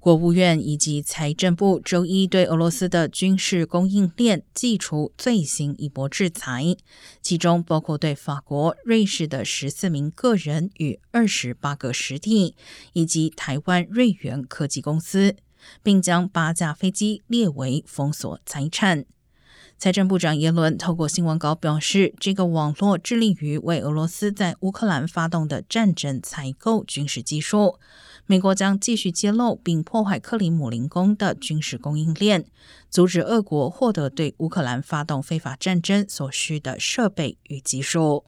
国务院以及财政部周一对俄罗斯的军事供应链祭出最新一波制裁，其中包括对法国、瑞士的十四名个人与二十八个实体，以及台湾瑞元科技公司，并将八架飞机列为封锁财产。财政部长耶伦透过新闻稿表示，这个网络致力于为俄罗斯在乌克兰发动的战争采购军事技术。美国将继续揭露并破坏克里姆林宫的军事供应链，阻止俄国获得对乌克兰发动非法战争所需的设备与技术。